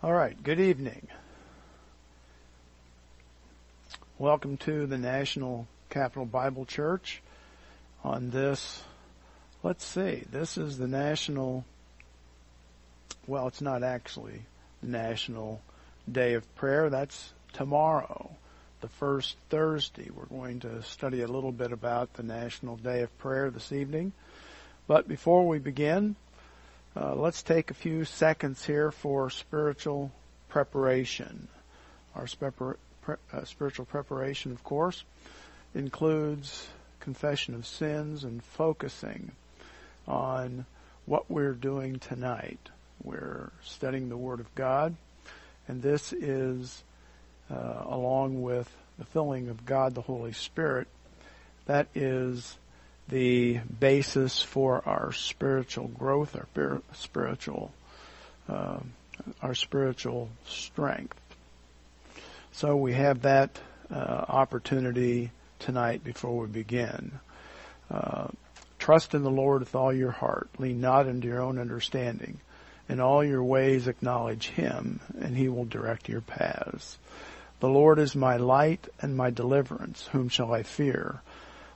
All right, good evening. Welcome to the National Capital Bible Church on this, let's see, this is the National, well, it's not actually the National Day of Prayer. That's tomorrow, the first Thursday. We're going to study a little bit about the National Day of Prayer this evening. But before we begin, uh, let's take a few seconds here for spiritual preparation. Our pre- uh, spiritual preparation, of course, includes confession of sins and focusing on what we're doing tonight. We're studying the Word of God, and this is uh, along with the filling of God the Holy Spirit. That is the basis for our spiritual growth, our spiritual, uh, our spiritual strength. So we have that uh, opportunity tonight before we begin. Uh, trust in the Lord with all your heart. Lean not into your own understanding. In all your ways acknowledge Him, and He will direct your paths. The Lord is my light and my deliverance. Whom shall I fear?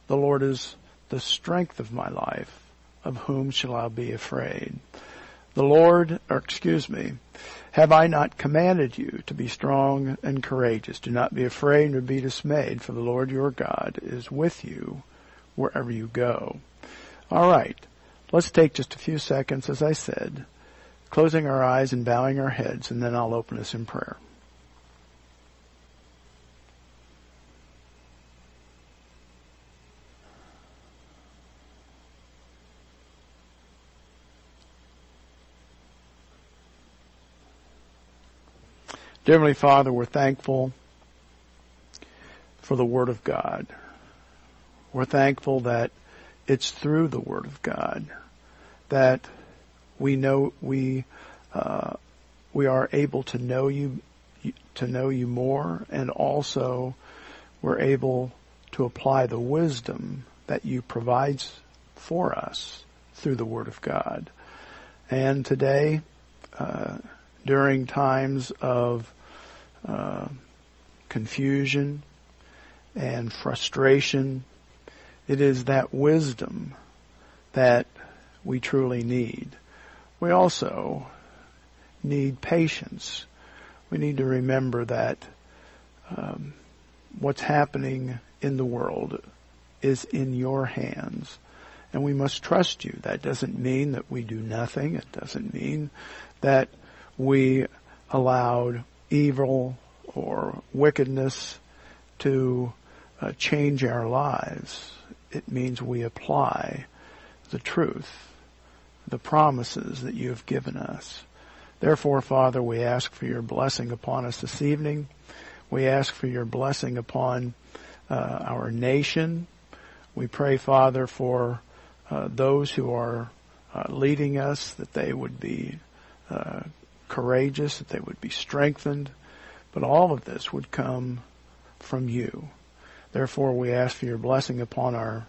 The Lord is the strength of my life. Of whom shall I be afraid? The Lord, or excuse me, have I not commanded you to be strong and courageous? Do not be afraid nor be dismayed, for the Lord your God is with you wherever you go. All right. Let's take just a few seconds, as I said, closing our eyes and bowing our heads, and then I'll open us in prayer. Dear Heavenly Father, we're thankful for the Word of God. We're thankful that it's through the Word of God that we know we uh, we are able to know you to know you more, and also we're able to apply the wisdom that you provide for us through the Word of God. And today, uh, during times of uh, confusion and frustration. It is that wisdom that we truly need. We also need patience. We need to remember that um, what's happening in the world is in your hands. And we must trust you. That doesn't mean that we do nothing. It doesn't mean that we allowed evil or wickedness to uh, change our lives. It means we apply the truth, the promises that you have given us. Therefore, Father, we ask for your blessing upon us this evening. We ask for your blessing upon uh, our nation. We pray, Father, for uh, those who are uh, leading us, that they would be uh, courageous, that they would be strengthened, but all of this would come from you. Therefore, we ask for your blessing upon our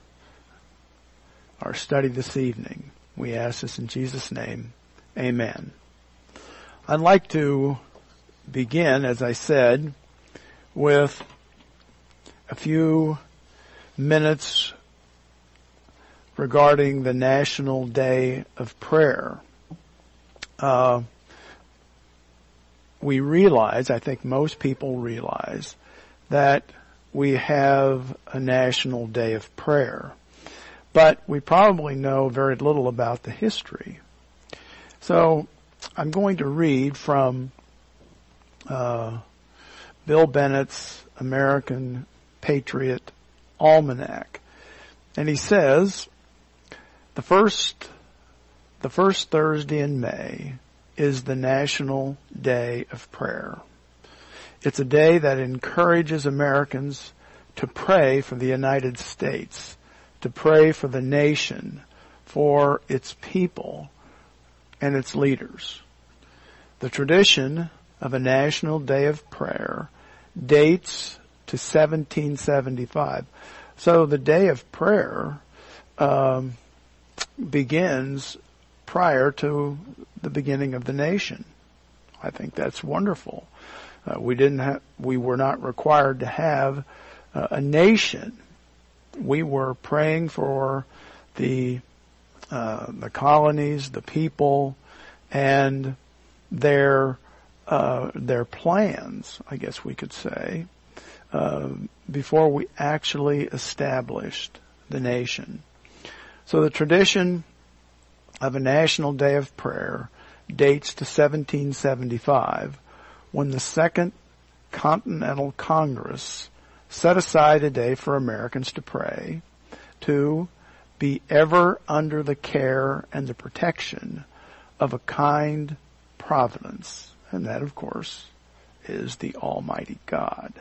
our study this evening. We ask this in Jesus' name. Amen. I'd like to begin, as I said, with a few minutes regarding the National Day of Prayer. Uh, we realize, I think most people realize, that we have a national day of prayer. But we probably know very little about the history. So I'm going to read from uh, Bill Bennett's American Patriot Almanac. And he says, the first, the first Thursday in May is the National Day of Prayer. It's a day that encourages Americans to pray for the United States, to pray for the nation, for its people, and its leaders. The tradition of a National Day of Prayer dates to 1775. So the Day of Prayer um, begins prior to the beginning of the nation. I think that's wonderful. Uh, we didn't have, we were not required to have uh, a nation. We were praying for the uh, the colonies, the people, and their uh, their plans, I guess we could say, uh, before we actually established the nation. So the tradition of a national day of prayer dates to 1775 when the Second Continental Congress set aside a day for Americans to pray, to be ever under the care and the protection of a kind providence. And that, of course, is the Almighty God.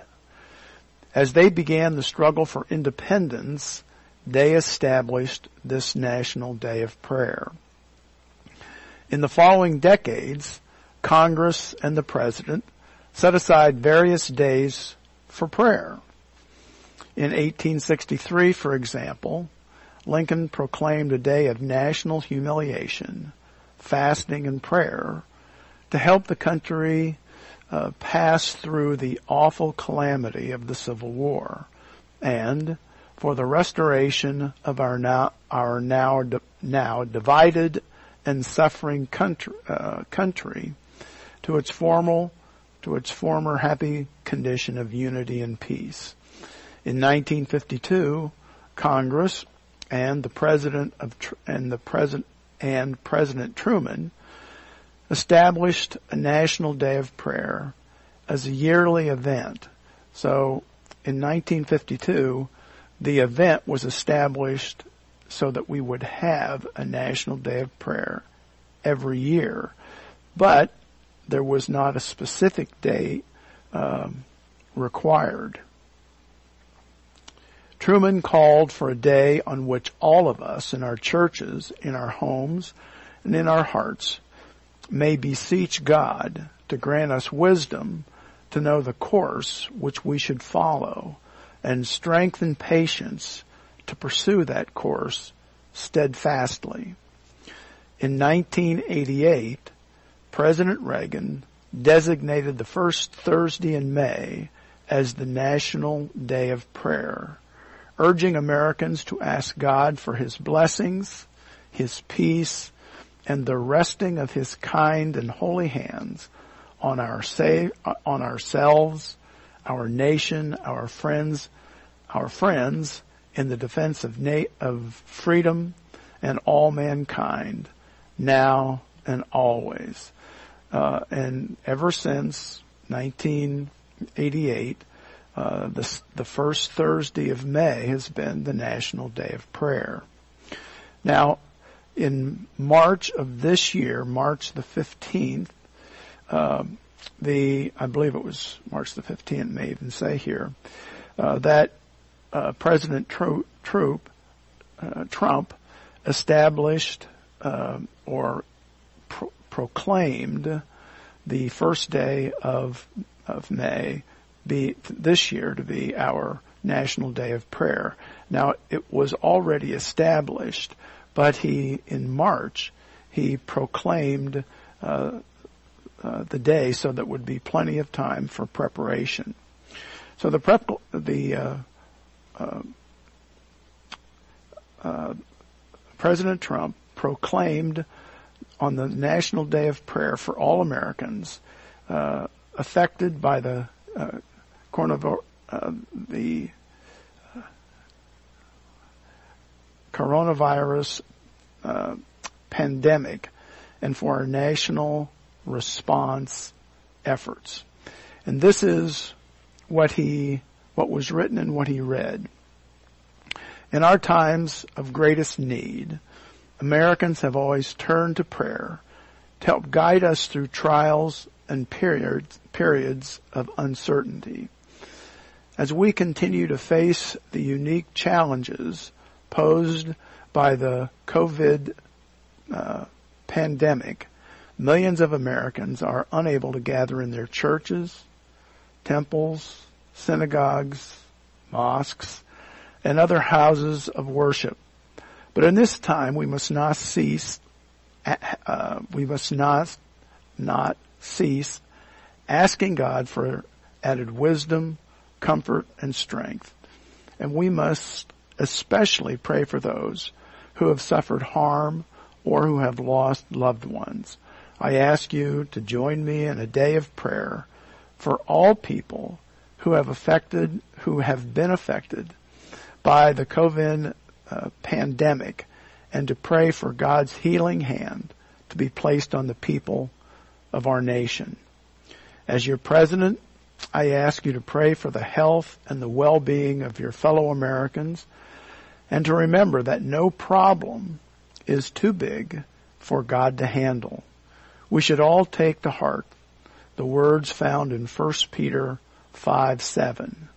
As they began the struggle for independence, they established this National Day of Prayer. In the following decades, Congress and the President set aside various days for prayer. In 1863, for example, Lincoln proclaimed a day of national humiliation, fasting and prayer to help the country uh, pass through the awful calamity of the Civil War and for the restoration of our now, our now, now divided and suffering country, uh, country to its formal, to its former happy condition of unity and peace. In 1952, Congress and the President of and the President and President Truman established a National Day of Prayer as a yearly event. So in 1952, the event was established so that we would have a National Day of Prayer every year. But there was not a specific day um, required. Truman called for a day on which all of us in our churches, in our homes, and in our hearts may beseech God to grant us wisdom to know the course which we should follow and strength and patience to pursue that course steadfastly. In 1988, President Reagan designated the first Thursday in May as the National Day of Prayer urging Americans to ask God for His blessings, His peace, and the resting of His kind and holy hands on our say, on ourselves, our nation, our friends, our friends in the defense of na- of freedom and all mankind, now and always. Uh, and ever since 1988, uh, the, the first Thursday of May has been the National Day of Prayer. Now, in March of this year, March the 15th, uh, the, I believe it was March the 15th, may even say here, uh, that uh, President Tro- Troop, uh, Trump established uh, or pro- proclaimed the first day of of May be this year to be our National Day of Prayer. Now it was already established, but he in March he proclaimed uh, uh, the day so that would be plenty of time for preparation. So the prep the uh, President Trump proclaimed on the National Day of Prayer for all Americans uh, affected by the uh, coronavirus, uh, the uh, coronavirus uh, pandemic and for our national response efforts. And this is what he, what was written and what he read. In our times of greatest need, Americans have always turned to prayer to help guide us through trials and periods, periods of uncertainty. As we continue to face the unique challenges posed by the COVID uh, pandemic, millions of Americans are unable to gather in their churches, temples, synagogues, mosques, and other houses of worship. But in this time, we must not cease, uh, we must not not cease asking God for added wisdom, comfort, and strength. And we must especially pray for those who have suffered harm or who have lost loved ones. I ask you to join me in a day of prayer for all people who have affected, who have been affected by the COVID uh, pandemic and to pray for God's healing hand to be placed on the people of our nation. As your president, I ask you to pray for the health and the well-being of your fellow Americans and to remember that no problem is too big for God to handle. We should all take to heart the words found in 1 Peter 5, 7.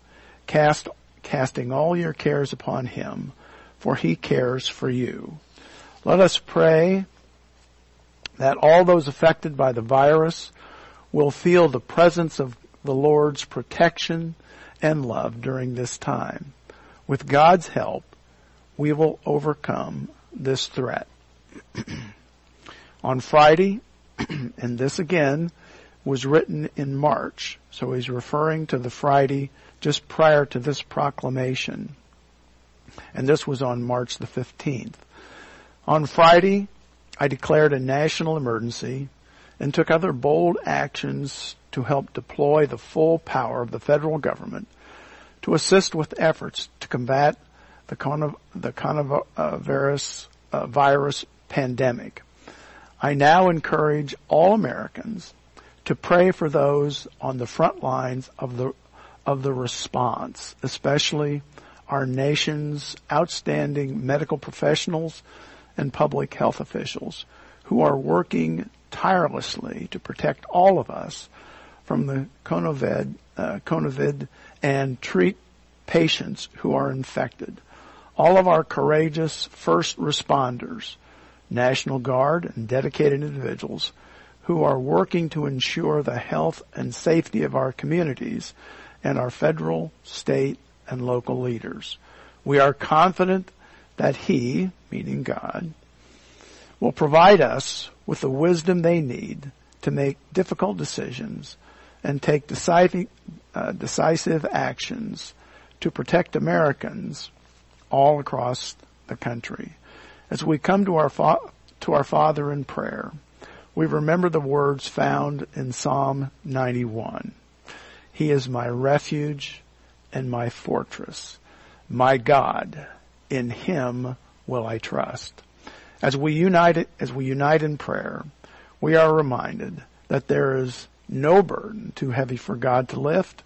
Cast, casting all your cares upon him, for he cares for you. Let us pray that all those affected by the virus will feel the presence of the Lord's protection and love during this time. With God's help, we will overcome this threat. On Friday, and this again was written in March, so he's referring to the Friday just prior to this proclamation. And this was on March the 15th. On Friday, I declared a national emergency and took other bold actions to help deploy the full power of the federal government to assist with efforts to combat the, coronavirus uh, virus pandemic. I now encourage all Americans to pray for those on the front lines of the of the response, especially our nation's outstanding medical professionals and public health officials who are working tirelessly to protect all of us from the COVID, uh, COVID and treat patients who are infected. All of our courageous first responders, National Guard and dedicated individuals who are working to ensure the health and safety of our communities and our federal, state, and local leaders. We are confident that He, meaning God, will provide us with the wisdom they need to make difficult decisions and take decisive, uh, decisive actions to protect Americans all across the country. As we come to our fa- to our Father in prayer, we remember the words found in Psalm 91. He is my refuge and my fortress, my God. In Him will I trust. As we unite, as we unite in prayer, we are reminded that there is no burden too heavy for God to lift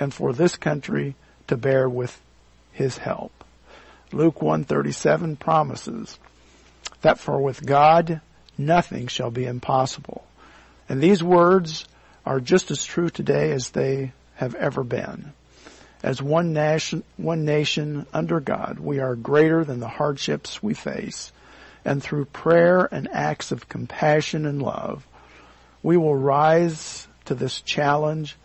and for this country to bear with His help. Luke 137 promises that for with God nothing shall be impossible. And these words are just as true today as they have ever been. As one nation, one nation under God, we are greater than the hardships we face. And through prayer and acts of compassion and love, we will rise to this challenge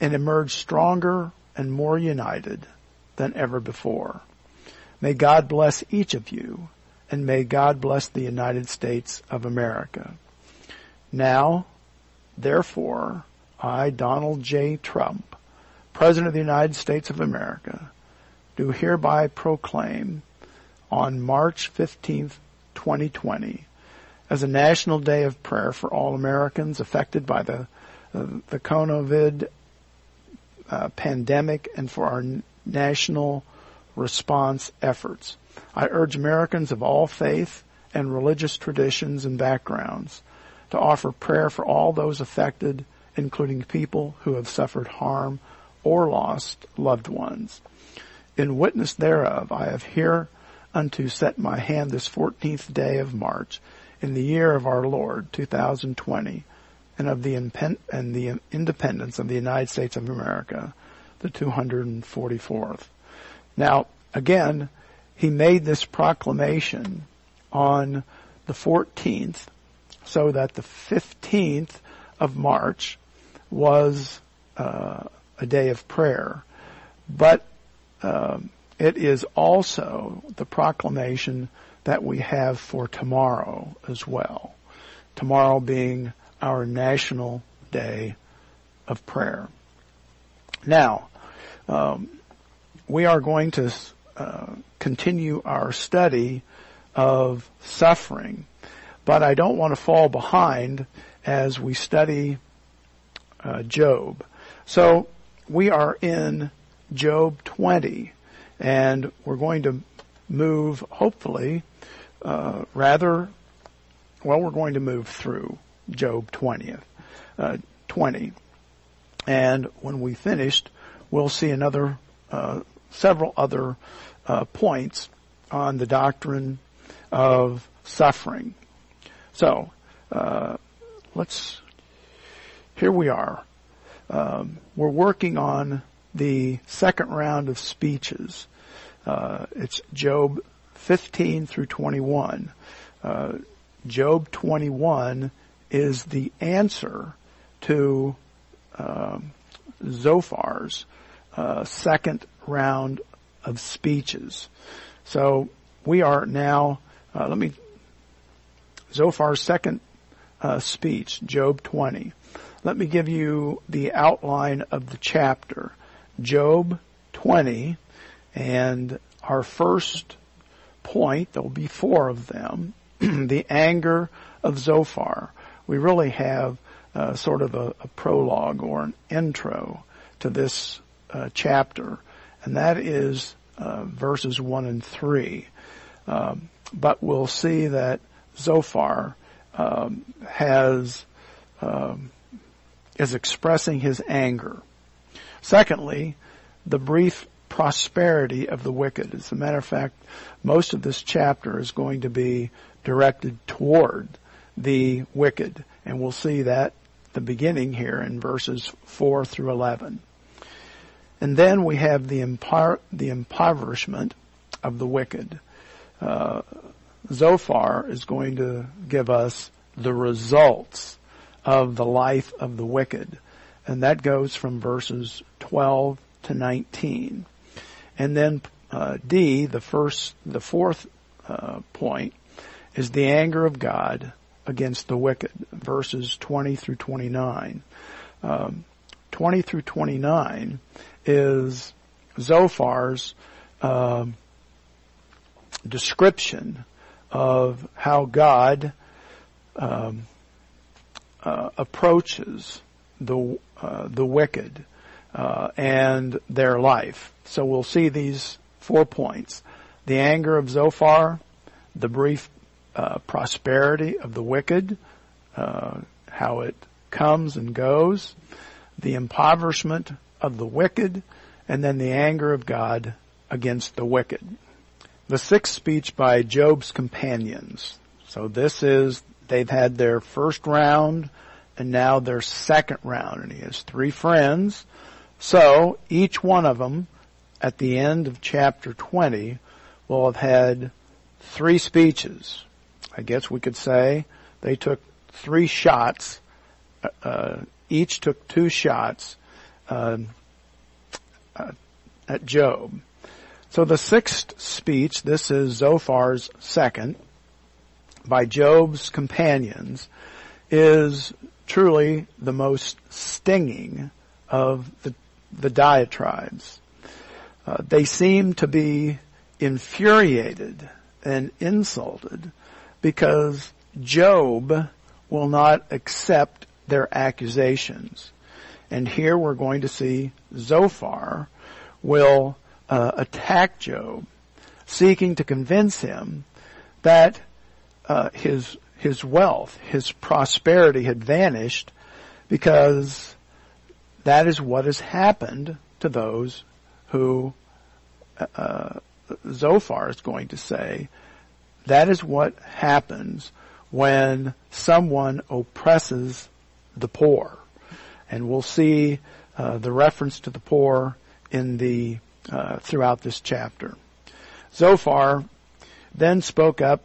and emerge stronger and more united than ever before. May God bless each of you and may God bless the United States of America. Now, therefore, I, Donald J. Trump, President of the United States of America, do hereby proclaim on March 15th, 2020, as a national day of prayer for all Americans affected by the the COVID uh, pandemic and for our national response efforts. I urge Americans of all faith and religious traditions and backgrounds to offer prayer for all those affected, including people who have suffered harm or lost loved ones. In witness thereof, I have here unto set my hand this 14th day of March in the year of our Lord 2020 and of the and the independence of the United States of America, the 244th. Now, again, he made this proclamation on the 14th so that the 15th of March was uh, a day of prayer. But um, it is also the proclamation that we have for tomorrow as well. Tomorrow being our national day of prayer. Now, um, we are going to uh, continue our study of suffering, but I don't want to fall behind as we study uh, Job. So we are in Job 20, and we're going to move, hopefully, uh, rather, well, we're going to move through Job 20th, uh, 20. And when we finished, we'll see another, uh, several other uh, points on the doctrine of suffering. So, uh, let's, here we are. Um, we're working on the second round of speeches. Uh, it's Job 15 through 21. Uh, Job 21 is the answer to um, Zophar's uh, second round of speeches. So we are now, uh, let me, Zophar's second uh, speech, Job 20. Let me give you the outline of the chapter. Job 20, and our first point, there will be four of them, the anger of Zophar. We really have uh, sort of a, a, prologue or an intro to this uh, chapter, and that is uh, verses 1 and 3. Um, but we'll see that Zophar um, has um, is expressing his anger. Secondly, the brief prosperity of the wicked. As a matter of fact, most of this chapter is going to be directed toward the wicked, and we'll see that the beginning here in verses 4 through 11. And then we have the, the impoverishment of the wicked. Uh, Zophar is going to give us the results of the life of the wicked. And that goes from verses 12 to 19. And then uh, D, the first, the fourth uh, point, is the anger of God against the wicked, verses 20 through 29. Um, 20 through 29 is Zophar's uh, description of how God um, uh, approaches the uh, the wicked uh, and their life. So we'll see these four points: the anger of Zophar, the brief uh, prosperity of the wicked, uh, how it comes and goes, the impoverishment of the wicked, and then the anger of God against the wicked. The sixth speech by Job's companions. So this is They've had their first round and now their second round and he has three friends. So each one of them at the end of chapter 20 will have had three speeches. I guess we could say they took three shots, uh, each took two shots uh, uh, at Job. So the sixth speech, this is Zophar's second, by Job's companions is truly the most stinging of the, the diatribes. Uh, they seem to be infuriated and insulted because Job will not accept their accusations. And here we're going to see Zophar will uh, attack Job, seeking to convince him that uh, his his wealth, his prosperity had vanished because that is what has happened to those who uh, Zophar is going to say that is what happens when someone oppresses the poor. And we'll see uh, the reference to the poor in the uh, throughout this chapter. Zophar then spoke up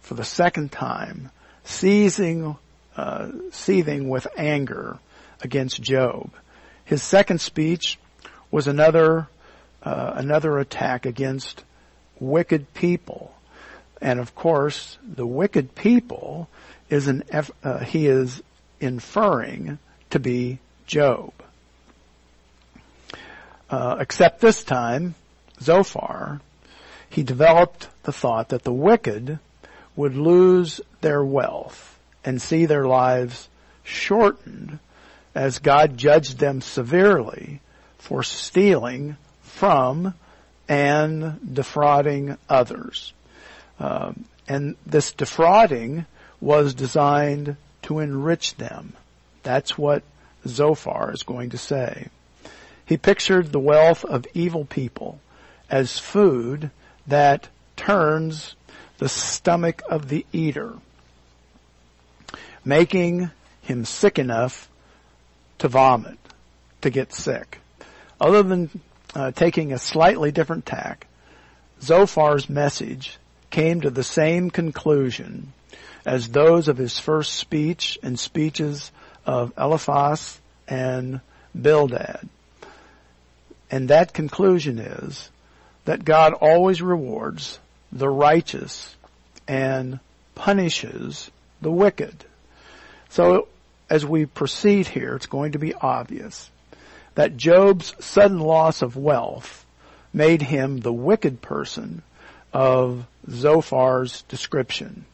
for the second time, seizing, uh, seething with anger against Job. His second speech was another, uh, another attack against wicked people. And of course, the wicked people is an, uh, he is inferring to be Job. Uh, except this time, Zophar, he developed the thought that the wicked would lose their wealth and see their lives shortened as God judged them severely for stealing from and defrauding others. Um, and this defrauding was designed to enrich them. That's what Zophar is going to say. He pictured the wealth of evil people as food that turns the stomach of the eater, making him sick enough to vomit, to get sick. Other than uh, taking a slightly different tack, Zophar's message came to the same conclusion as those of his first speech and speeches of Eliphaz and Bildad. And that conclusion is that God always rewards the righteous and punishes the wicked. So as we proceed here, it's going to be obvious that Job's sudden loss of wealth made him the wicked person of Zophar's description.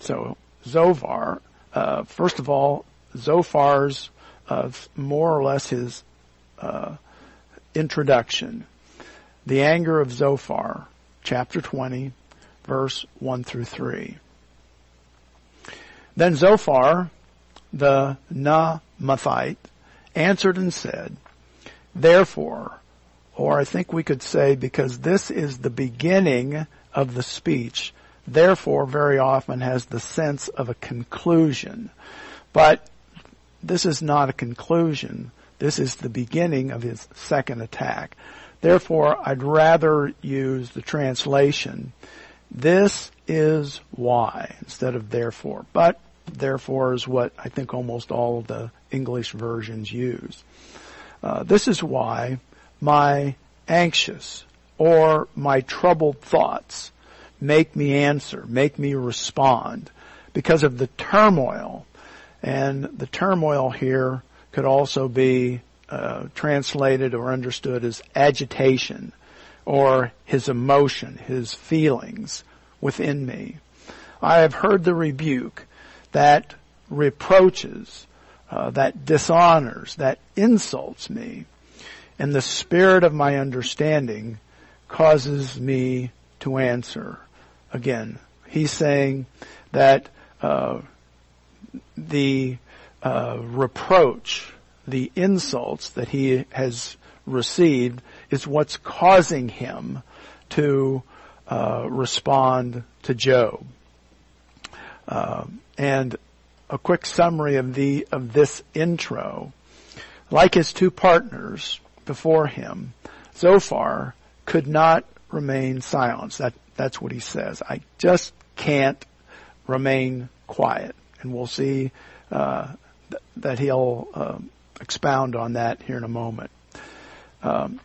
So Zophar, uh, first of all, Zophar's uh, more or less his uh, introduction. The anger of Zophar, chapter 20, verse 1 through 3. Then Zophar, the Naamathite, answered and said, Therefore, or I think we could say because this is the beginning of the speech, therefore very often has the sense of a conclusion. But this is not a conclusion. This is the beginning of his second attack. Therefore, I'd rather use the translation, this is why, instead of therefore. But therefore is what I think almost all of the English versions use. Uh, this is why my anxious or my troubled thoughts make me answer, make me respond because of the turmoil. And the turmoil here could also be uh, translated or understood as agitation or his emotion, his feelings within me. I have heard the rebuke that reproaches, uh, that dishonors, that insults me. And the spirit of my understanding causes me to answer. Again, he's saying that uh, the uh, reproach, the insults that he has received is what's causing him to uh, respond to Job. Uh, and a quick summary of the of this intro. Like his two partners before him, Zophar could not remain silent. That that's what he says. I just can't remain quiet, and we'll see uh, th- that he'll uh, expound on that here in a moment. Um,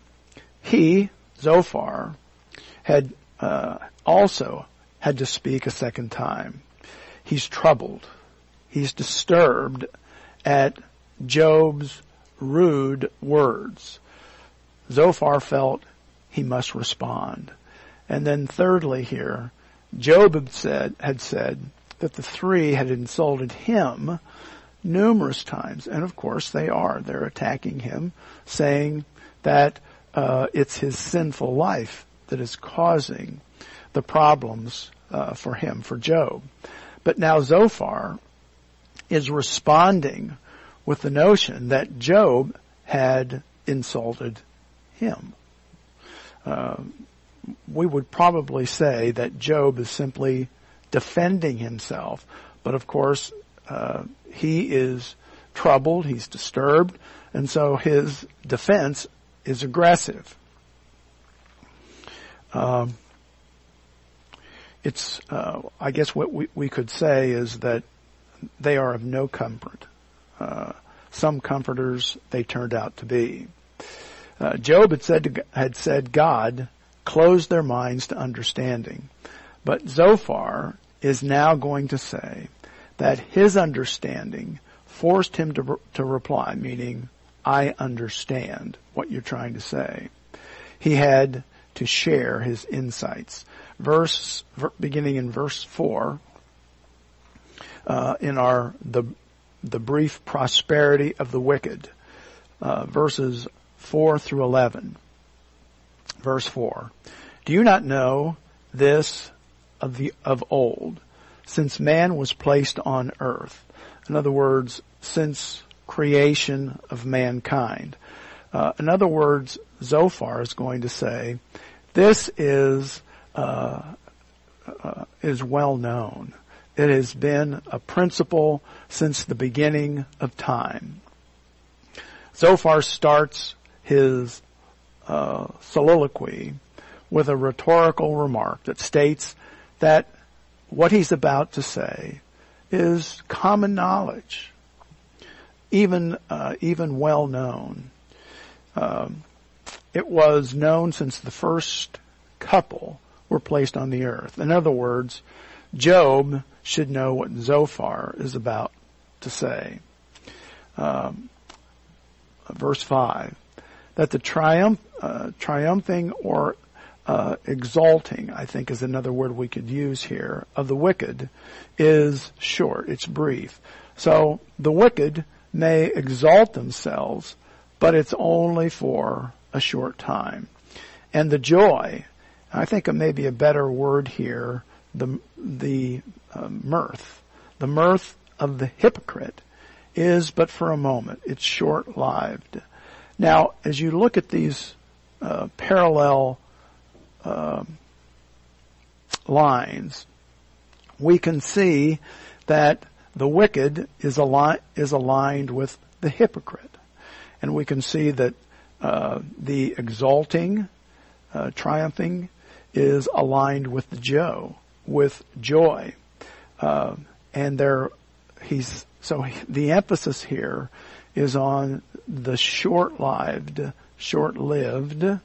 he Zophar had uh, also had to speak a second time. He's troubled. He's disturbed at Job's rude words. Zophar felt he must respond. And then thirdly here, Job had said, had said that the three had insulted him numerous times. And of course they are. They're attacking him, saying that uh, it's his sinful life that is causing the problems uh, for him, for Job. But now Zophar is responding with the notion that Job had insulted him. Uh, we would probably say that Job is simply defending himself, but of course uh, he is troubled, he's disturbed, and so his defense is aggressive. Um, it's, uh, I guess what we, we could say is that they are of no comfort. Uh, some comforters they turned out to be. Uh, Job had said to, had said God closed their minds to understanding, but Zophar is now going to say that his understanding forced him to, to reply, meaning, I understand what you're trying to say. He had to share his insights. Verse, beginning in verse 4, uh, in our, the, the brief prosperity of the wicked, uh, verses 4 through 11. Verse 4. Do you not know this of the, of old, since man was placed on earth? In other words, since creation of mankind. Uh, in other words, Zophar is going to say, this is, uh, uh, is well known. It has been a principle since the beginning of time. Zophar starts his uh, soliloquy with a rhetorical remark that states that what he's about to say is common knowledge, even uh, even well known. Um, it was known since the first couple were placed on the earth. In other words, Job should know what Zophar is about to say. Um, verse five that the triumph, uh, triumphing or uh, exalting, I think is another word we could use here, of the wicked is short. It's brief. So the wicked may exalt themselves, but it's only for a short time. And the joy, I think it may be a better word here, the, the uh, mirth, the mirth of the hypocrite is but for a moment. It's short-lived. Now, as you look at these uh, parallel uh, lines, we can see that the wicked is, ali- is aligned with the hypocrite. And we can see that uh, the exalting, uh, triumphing is aligned with Joe, with joy. Uh, and there, he's, so the emphasis here is on the short-lived, short-lived,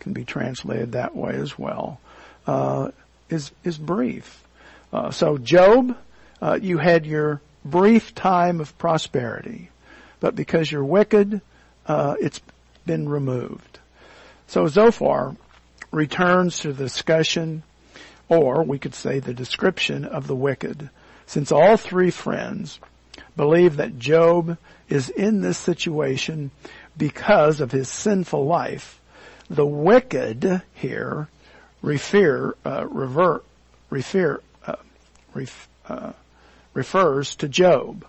can be translated that way as well, uh, is is brief. Uh, so Job, uh, you had your brief time of prosperity, but because you're wicked, uh, it's been removed. So Zophar returns to the discussion, or we could say the description of the wicked, since all three friends believe that Job is in this situation because of his sinful life. The wicked here refer, uh, revert, refer, uh, ref, uh, refers to Job.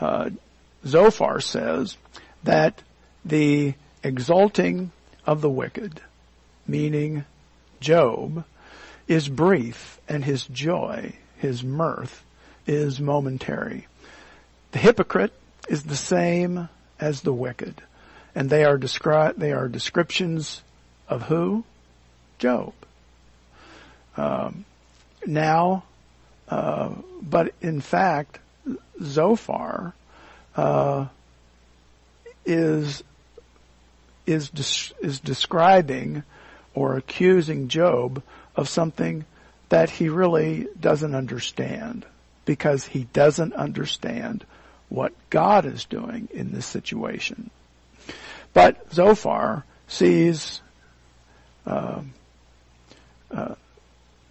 Uh, Zophar says that the exalting of the wicked, meaning Job, is brief and his joy, his mirth, is momentary. The hypocrite is the same as the wicked. And they are they are descriptions of who? Job. Um, now, uh, but in fact, Zophar uh, is is des- is describing or accusing Job of something that he really doesn't understand because he doesn't understand what God is doing in this situation. But Zophar sees, uh, uh,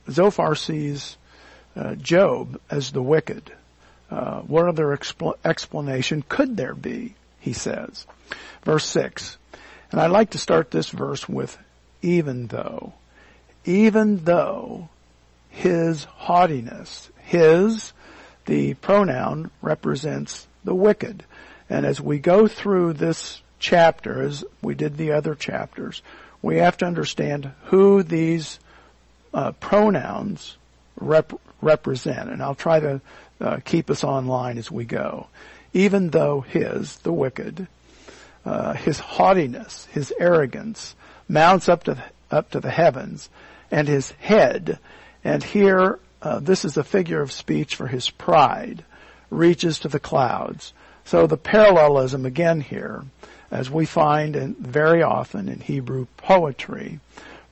Zophar sees uh, Job as the wicked. Uh, what other expl- explanation could there be? He says. Verse 6. And I'd like to start this verse with even though. Even though his haughtiness, his, the pronoun represents the wicked. And as we go through this chapter, as we did the other chapters, we have to understand who these uh, pronouns rep- represent. And I'll try to uh, keep us online as we go. Even though his, the wicked, uh, his haughtiness, his arrogance mounts up to up to the heavens, and his head, and here uh, this is a figure of speech for his pride reaches to the clouds. So the parallelism again here, as we find in, very often in Hebrew poetry,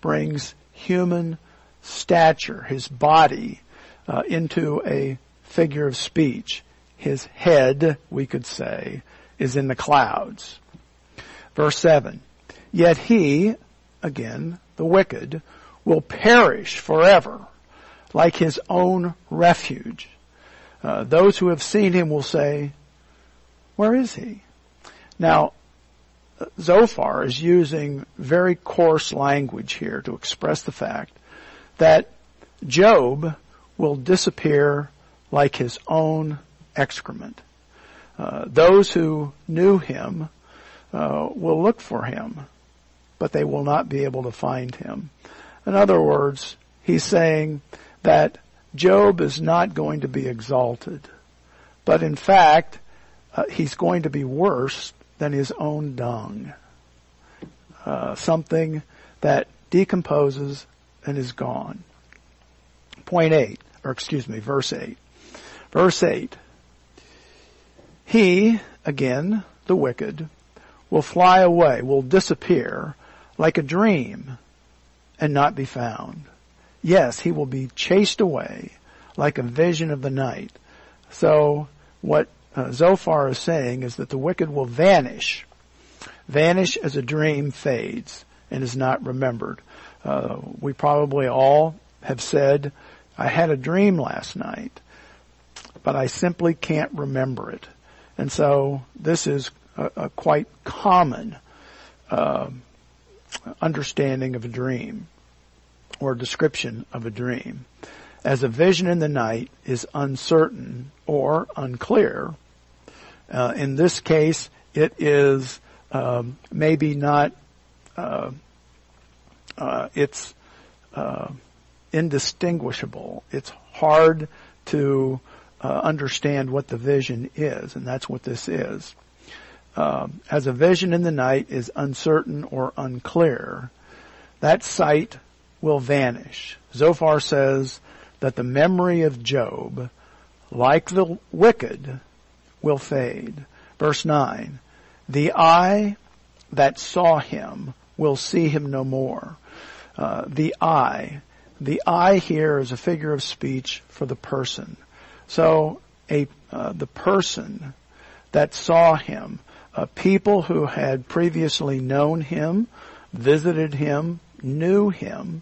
brings human stature, his body, uh, into a figure of speech. his head, we could say, is in the clouds. Verse 7. Yet he, again, the wicked, will perish forever like his own refuge. Uh, those who have seen him will say, where is he? Now, Zophar is using very coarse language here to express the fact that Job will disappear like his own excrement. Uh, those who knew him uh, will look for him, but they will not be able to find him. In other words, he's saying that Job is not going to be exalted, but in fact, uh, he's going to be worse than his own dung. Uh, something that decomposes and is gone. Point eight, or excuse me, verse eight. Verse eight. He, again, the wicked, will fly away, will disappear like a dream and not be found. Yes, he will be chased away like a vision of the night. So what uh, Zophar is saying is that the wicked will vanish, vanish as a dream fades and is not remembered. Uh, we probably all have said, I had a dream last night, but I simply can't remember it. And so this is a, a quite common uh, understanding of a dream or description of a dream. As a vision in the night is uncertain or unclear, uh, in this case, it is um, maybe not. Uh, uh, it's uh, indistinguishable. It's hard to uh, understand what the vision is, and that's what this is. Um, as a vision in the night is uncertain or unclear, that sight will vanish. Zophar says that the memory of Job, like the wicked, will fade. Verse 9, the eye that saw him will see him no more. Uh, the eye, the eye here is a figure of speech for the person. So a uh, the person that saw him, uh, people who had previously known him, visited him, knew him,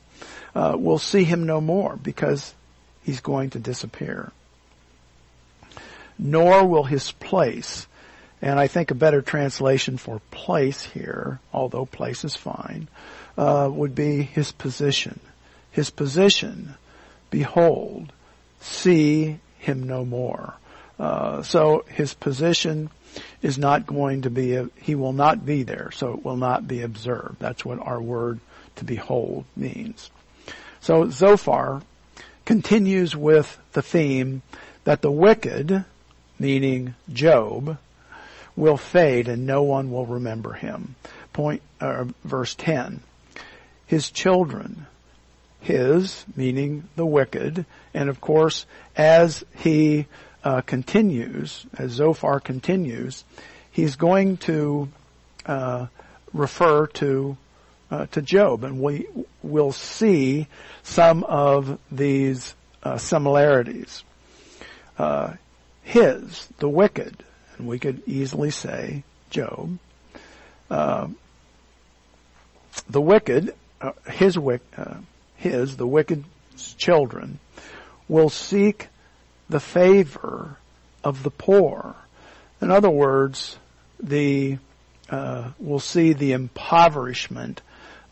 uh, will see him no more because he's going to disappear nor will his place. And I think a better translation for place here, although place is fine, uh, would be his position. His position, behold, see him no more. Uh, so his position is not going to be, a, he will not be there, so it will not be observed. That's what our word to behold means. So Zophar continues with the theme that the wicked, meaning Job, will fade and no one will remember him. Point, uh, verse 10. His children, his, meaning the wicked, and of course, as he uh, continues, as Zophar continues, he's going to uh, refer to uh, to Job, and we will see some of these uh, similarities. Uh, his, the wicked, and we could easily say Job, uh, the wicked, uh, his, uh, his, the wicked children, will seek the favor of the poor. In other words, the uh, will see the impoverishment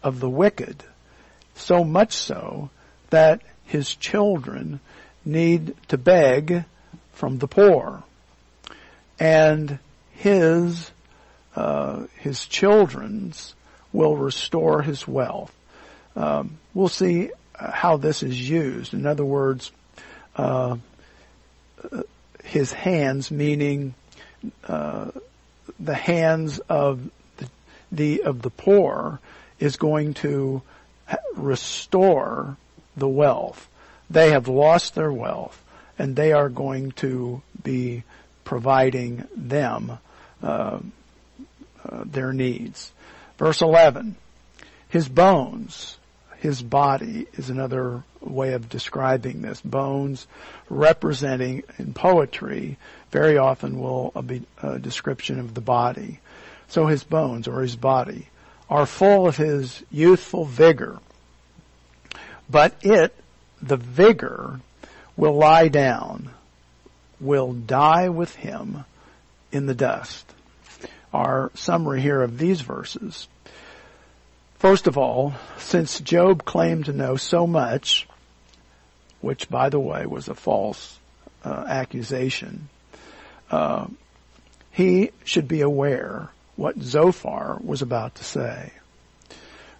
of the wicked, so much so that his children need to beg from the poor. And his, uh, his children's will restore his wealth. Um, we'll see how this is used. In other words, uh, his hands, meaning uh, the hands of the, the, of the poor, is going to restore the wealth. They have lost their wealth and they are going to be providing them uh, uh, their needs. Verse 11, his bones, his body is another way of describing this. Bones representing in poetry very often will be a description of the body. So his bones or his body are full of his youthful vigor. But it, the vigor, will lie down, will die with him in the dust. Our summary here of these verses. First of all, since Job claimed to know so much, which by the way was a false uh, accusation, uh, he should be aware what Zophar was about to say.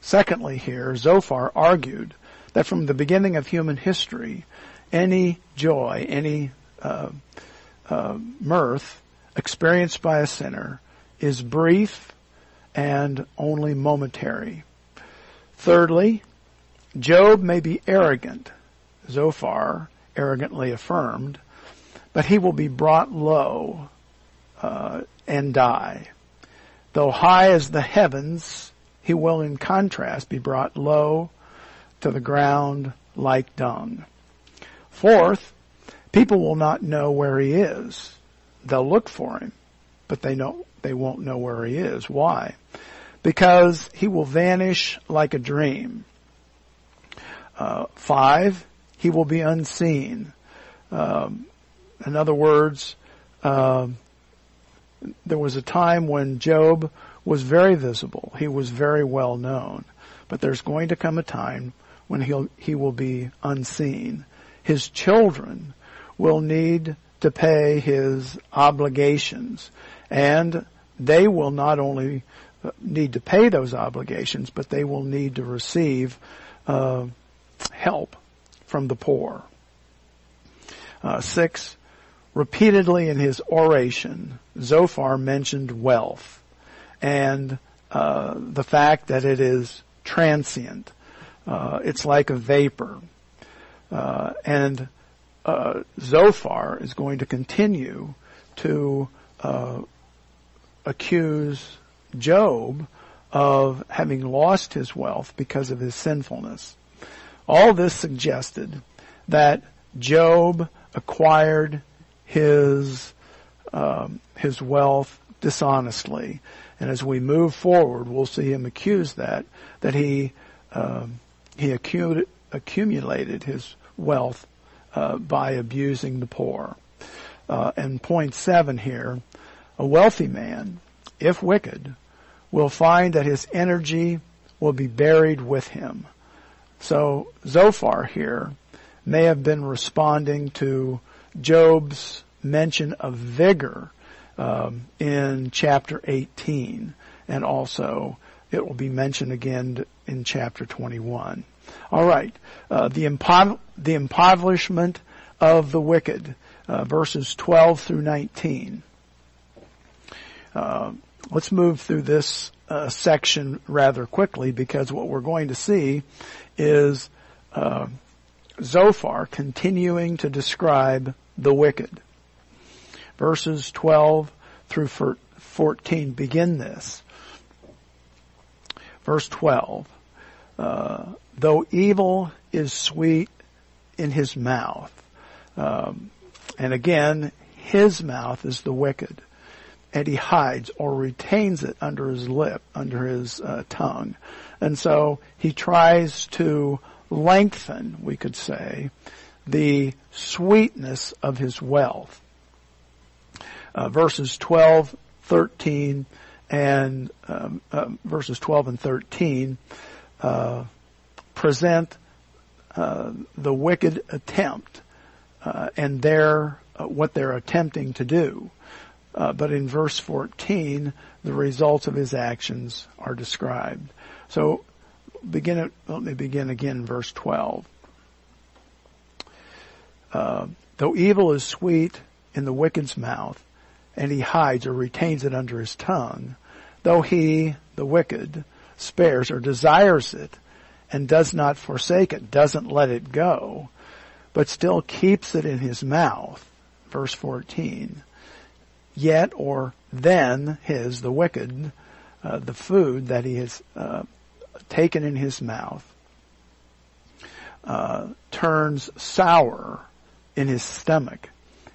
Secondly here, Zophar argued that from the beginning of human history, any joy, any uh, uh, mirth experienced by a sinner is brief and only momentary. Thirdly, Job may be arrogant, Zophar arrogantly affirmed, but he will be brought low uh, and die. Though high as the heavens, he will in contrast be brought low to the ground like dung. Fourth, people will not know where he is. They'll look for him, but they know they won't know where he is. Why? Because he will vanish like a dream. Uh, five, he will be unseen. Um, in other words, uh, there was a time when Job was very visible. He was very well known. But there's going to come a time when he'll, he will be unseen. His children will need to pay his obligations and they will not only uh, need to pay those obligations, but they will need to receive uh, help from the poor. Uh, six, repeatedly in his oration, Zophar mentioned wealth and uh, the fact that it is transient. Uh, it's like a vapor. Uh, and uh, Zophar is going to continue to uh, accuse Job of having lost his wealth because of his sinfulness. All this suggested that Job acquired his um, his wealth dishonestly, and as we move forward, we'll see him accuse that that he um, he accumulated, accumulated his wealth uh, by abusing the poor. Uh, and point seven here, a wealthy man, if wicked, will find that his energy will be buried with him. So Zophar here may have been responding to Job's mention of vigor um, in chapter 18, and also it will be mentioned again in chapter 21. All right, uh, the, impo- the impoverishment of the wicked, uh, verses 12 through 19. Uh, let's move through this uh, section rather quickly because what we're going to see is uh, Zophar continuing to describe the wicked. Verses 12 through 14 begin this. Verse 12, uh, though evil is sweet in his mouth, um, and again, his mouth is the wicked, and he hides or retains it under his lip, under his uh, tongue, and so he tries to lengthen, we could say, the sweetness of his wealth. Uh, verses 12, 13, and um, uh, verses 12 and 13 uh, present uh, the wicked attempt uh, and their uh, what they're attempting to do. but in verse 14, the results of his actions are described. So begin at, let me begin again verse 12. Uh, though evil is sweet in the wicked's mouth, and he hides or retains it under his tongue, though he, the wicked, spares or desires it, and does not forsake it, doesn't let it go, but still keeps it in his mouth, verse 14, yet or then his, the wicked, uh, the food that he has uh, taken in his mouth uh, turns sour in his stomach,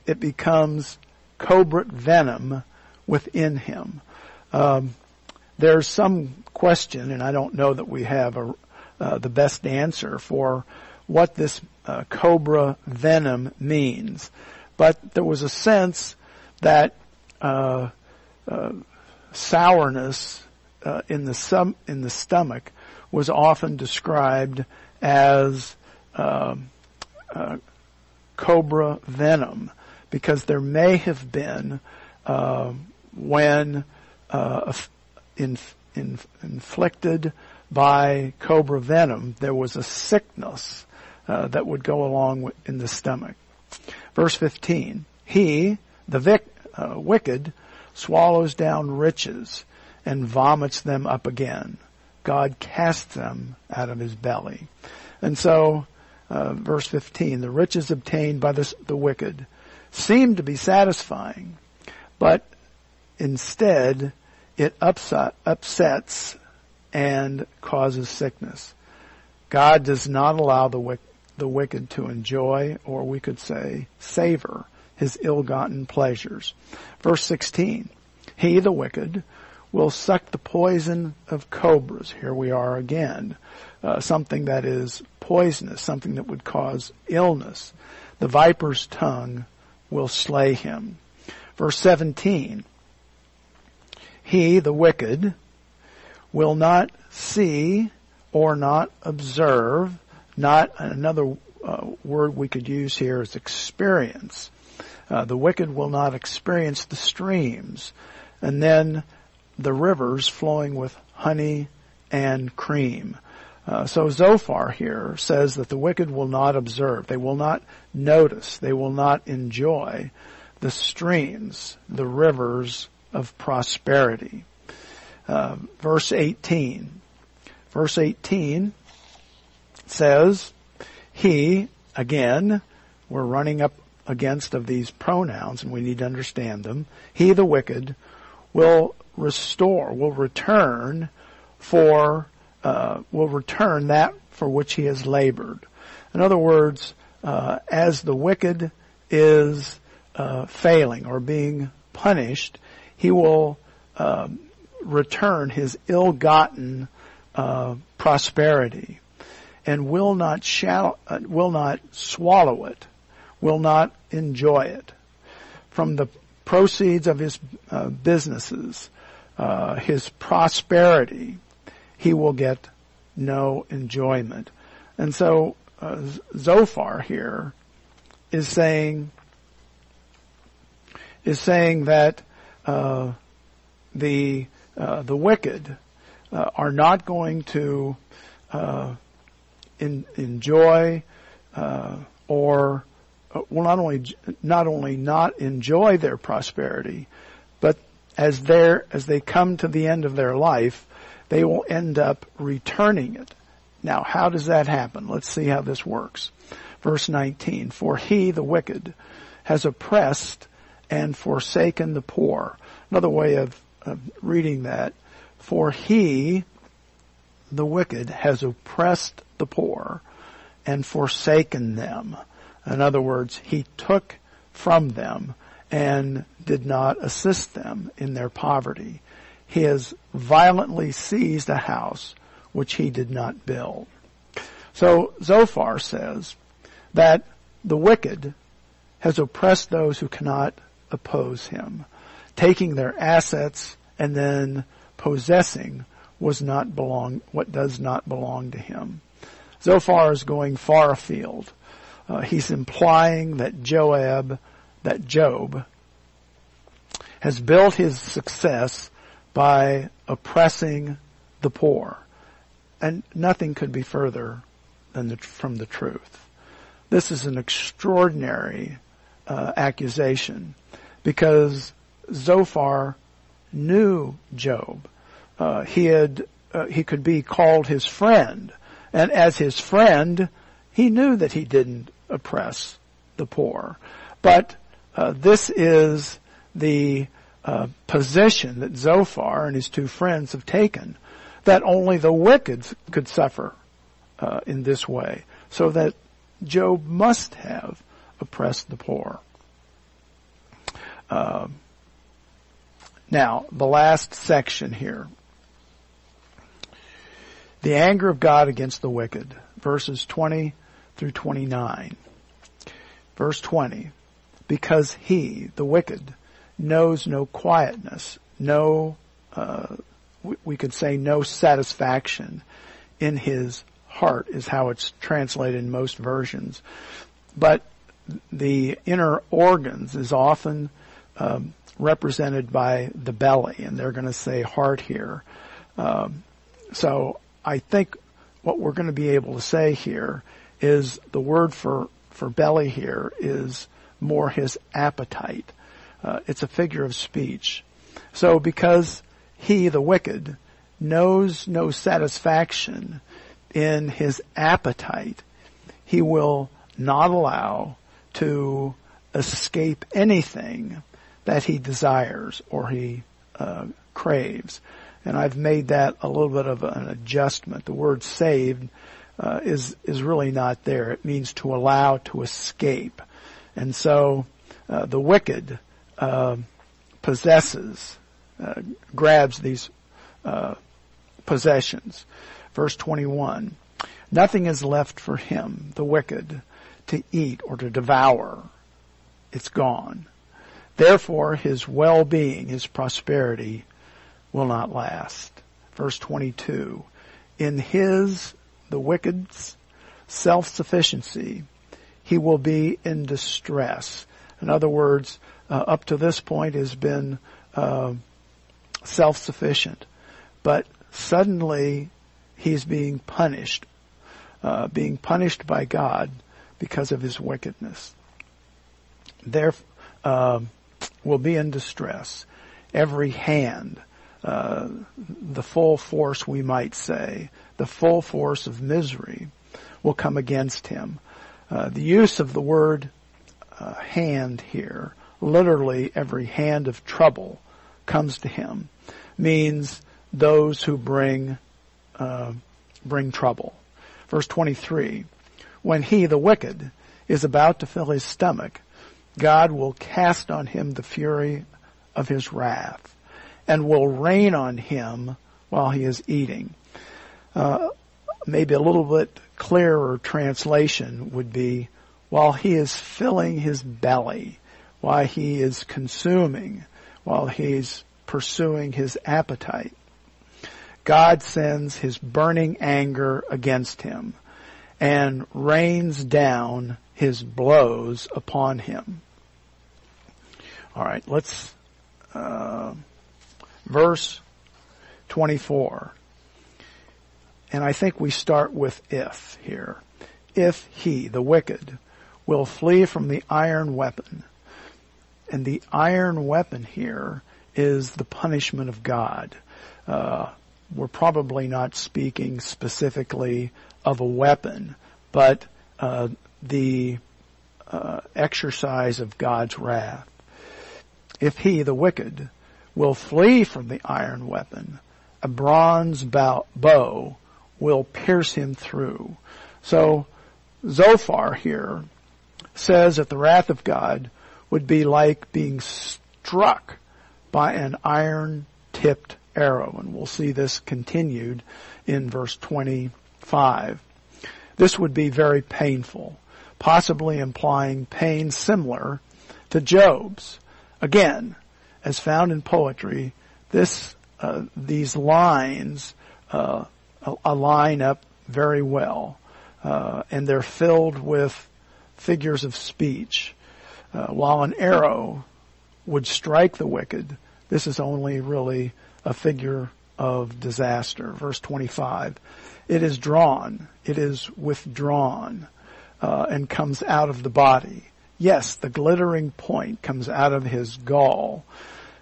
it becomes cobra venom within him. Um, there's some question, and I don't know that we have a, uh, the best answer for what this uh, cobra venom means, but there was a sense that uh, uh sourness uh, in the sum, in the stomach was often described as um, uh, cobra venom because there may have been uh, when uh, in, in, inflicted by cobra venom there was a sickness uh, that would go along in the stomach. Verse 15, he, the vic, uh, wicked, swallows down riches and vomits them up again. God casts them out of his belly. And so, uh, verse 15, the riches obtained by the, the wicked seem to be satisfying, but instead it upset, upsets and causes sickness. God does not allow the, the wicked to enjoy, or we could say, savor his ill-gotten pleasures. Verse 16, he, the wicked, will suck the poison of cobras. Here we are again. Uh, something that is poisonous, something that would cause illness. The viper's tongue will slay him. Verse 17. He, the wicked, will not see or not observe, not another uh, word we could use here is experience. Uh, the wicked will not experience the streams. And then the rivers flowing with honey and cream. Uh, so Zophar here says that the wicked will not observe, they will not notice, they will not enjoy the streams, the rivers of prosperity. Uh, verse 18. Verse 18 says, He, again, we're running up against of these pronouns and we need to understand them. He, the wicked, will restore, will return for, uh, will return that for which he has labored. In other words, uh, as the wicked is uh, failing or being punished, he will um, return his ill-gotten uh, prosperity and will not shall, uh, will not swallow it, will not enjoy it. From the proceeds of his uh, businesses, uh, his prosperity, he will get no enjoyment. And so uh, Zophar here is saying is saying that uh, the uh, the wicked uh, are not going to uh, in, enjoy or will not only not only not enjoy their prosperity, but as as they come to the end of their life, they will end up returning it. Now, how does that happen? Let's see how this works. Verse 19, for he, the wicked, has oppressed and forsaken the poor. Another way of, of reading that, for he, the wicked, has oppressed the poor and forsaken them. In other words, he took from them and did not assist them in their poverty. He has violently seized a house which he did not build. So Zophar says that the wicked has oppressed those who cannot oppose him, taking their assets and then possessing was not belong, what does not belong to him. Zophar is going far afield uh, he's implying that Joab, that Job, has built his success by oppressing the poor. And nothing could be further than the, from the truth. This is an extraordinary uh, accusation because Zophar knew Job. Uh, he had uh, he could be called his friend, and as his friend, he knew that he didn't oppress the poor. But uh, this is the uh, position that Zophar and his two friends have taken, that only the wicked could suffer uh, in this way. so that Job must have oppressed the poor. Uh, now, the last section here. The anger of God against the wicked, verses 20 through 29. Verse 20. Because he, the wicked, knows no quietness, no, uh, we could say no satisfaction in his heart is how it's translated in most versions. But the inner organs is often um, represented by the belly, and they're going to say heart here. Um, so I think what we're going to be able to say here is the word for for belly here is more his appetite. Uh, it's a figure of speech. So because he, the wicked, knows no satisfaction in his appetite, he will not allow to escape anything that he desires or he uh, craves. And I've made that a little bit of an adjustment. The word saved uh, is is really not there. It means to allow to escape. And so uh, the wicked possesses, uh, grabs these uh, possessions. Verse 21. Nothing is left for him, the wicked, to eat or to devour. It's gone. Therefore, his well-being, his prosperity will not last. Verse 22. In his, the wicked's, self-sufficiency, he will be in distress. In other words, up to this point has been uh, self-sufficient, but suddenly he's being punished, uh, being punished by God because of his wickedness. There uh, will be in distress. Every hand, uh, the full force, we might say, the full force of misery will come against him. Uh, the use of the word uh, hand here, literally every hand of trouble comes to him, means those who bring uh, bring trouble. Verse 23, when he, the wicked, is about to fill his stomach, God will cast on him the fury of his wrath and will rain on him while he is eating. Uh, maybe a little bit clearer translation would be while he is filling his belly, while he is consuming, while he's pursuing his appetite. God sends his burning anger against him and rains down his blows upon him. All right, let's uh, verse 24. And I think we start with if here. If he, the wicked, will flee from the iron weapon. And the iron weapon here is the punishment of God. Uh, we're probably not speaking specifically of a weapon, but uh, the uh, exercise of God's wrath. If he, the wicked, will flee from the iron weapon, a bronze bow, bow will pierce him through. So Zophar here says that the wrath of God would be like being struck by an iron tipped arrow. And we'll see this continued in verse 25. This would be very painful, possibly implying pain similar to Job's. Again, as found in poetry, this, uh, these lines, uh, align up very well. Uh, and they're filled with figures of speech. Uh, while an arrow would strike the wicked, this is only really a figure of disaster. Verse 25. It is drawn, it is withdrawn, uh, and comes out of the body. Yes, the glittering point comes out of his gall.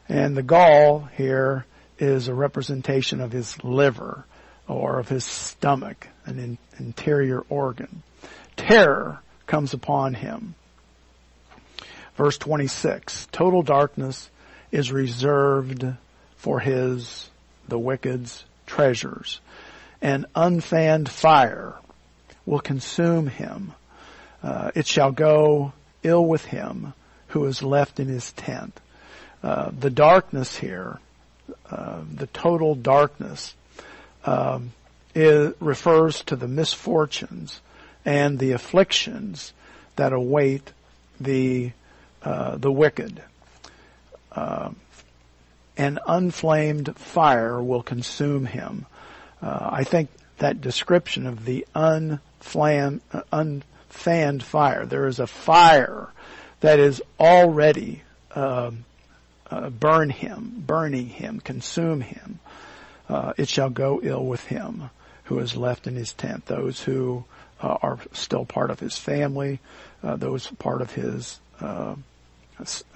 And the gall here is a representation of his liver or of his stomach, an in, interior organ. Terror comes upon him. Verse 26, total darkness is reserved for his, the wicked's treasures. And unfanned fire will consume him. Uh, it shall go ill with him who is left in his tent. Uh, the darkness here, uh, the total darkness, um, is, refers to the misfortunes and the afflictions that await the uh, the wicked. Uh, an unflamed fire will consume him. Uh, I think that description of the unflam, uh, unfanned fire. There is a fire that is already um, uh, burn him, burning him, consume him. Uh, it shall go ill with him who is left in his tent. Those who uh, are still part of his family, uh, those part of his uh,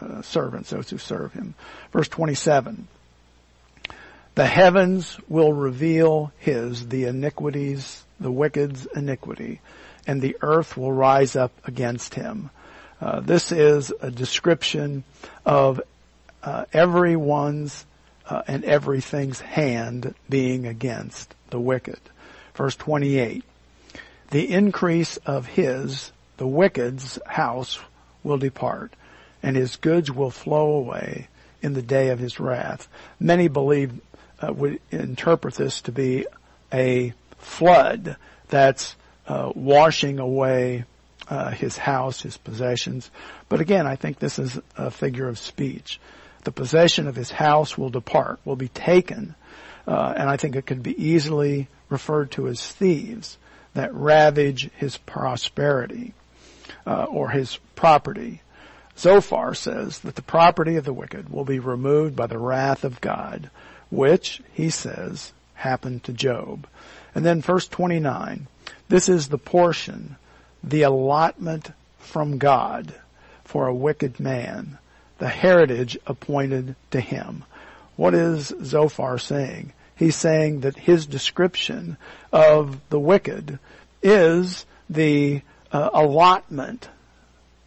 uh, servants, those who serve him. Verse 27. The heavens will reveal his, the iniquities, the wicked's iniquity, and the earth will rise up against him. Uh, this is a description of uh, everyone's uh, and everything's hand being against the wicked. Verse 28. The increase of his, the wicked's house will depart, and his goods will flow away in the day of his wrath. Many believe, uh, would interpret this to be a flood that's uh, washing away uh, his house, his possessions. But again, I think this is a figure of speech. The possession of his house will depart, will be taken, uh, and I think it could be easily referred to as thieves that ravage his prosperity uh, or his property. Zophar says that the property of the wicked will be removed by the wrath of God, which, he says, happened to Job. And then verse 29, this is the portion, the allotment from God for a wicked man, the heritage appointed to him. What is Zophar saying? He's saying that his description of the wicked is the uh, allotment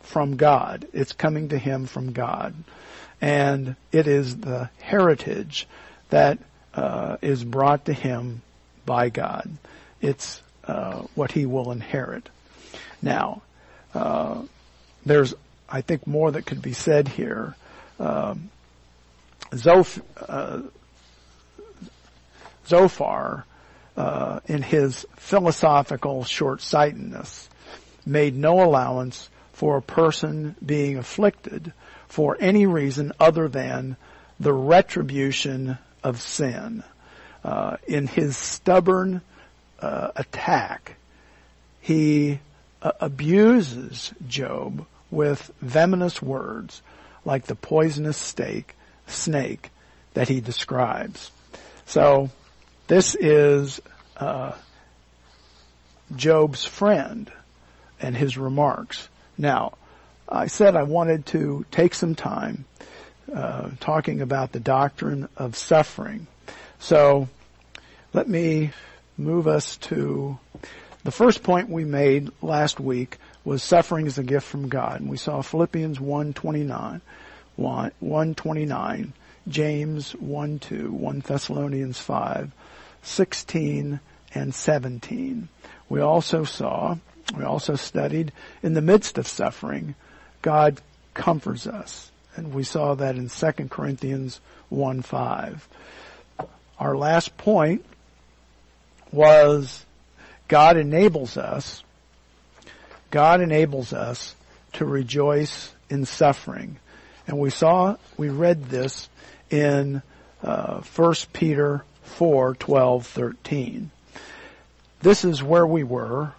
from God. It's coming to him from God. And it is the heritage that uh, is brought to him by God. It's uh, what he will inherit. Now, uh, there's, I think, more that could be said here. Um, Zoph, uh, Zophar, uh, in his philosophical short-sightedness, made no allowance for a person being afflicted for any reason other than the retribution of sin. Uh, in his stubborn uh, attack, he uh, abuses Job with venomous words like the poisonous stake, snake that he describes. So this is uh, Job's friend and his remarks. Now, I said I wanted to take some time uh, talking about the doctrine of suffering. So let me move us to the first point we made last week was suffering is a gift from God. And we saw Philippians 1.29, 1.29, James 1.2, 1 Thessalonians 5, 16 and 17. We also saw, we also studied, in the midst of suffering, God comforts us. And we saw that in 2 Corinthians 1 5. Our last point was God enables us, God enables us to rejoice in suffering. And we saw, we read this in uh, 1 Peter 4, 12, 13. This is where we were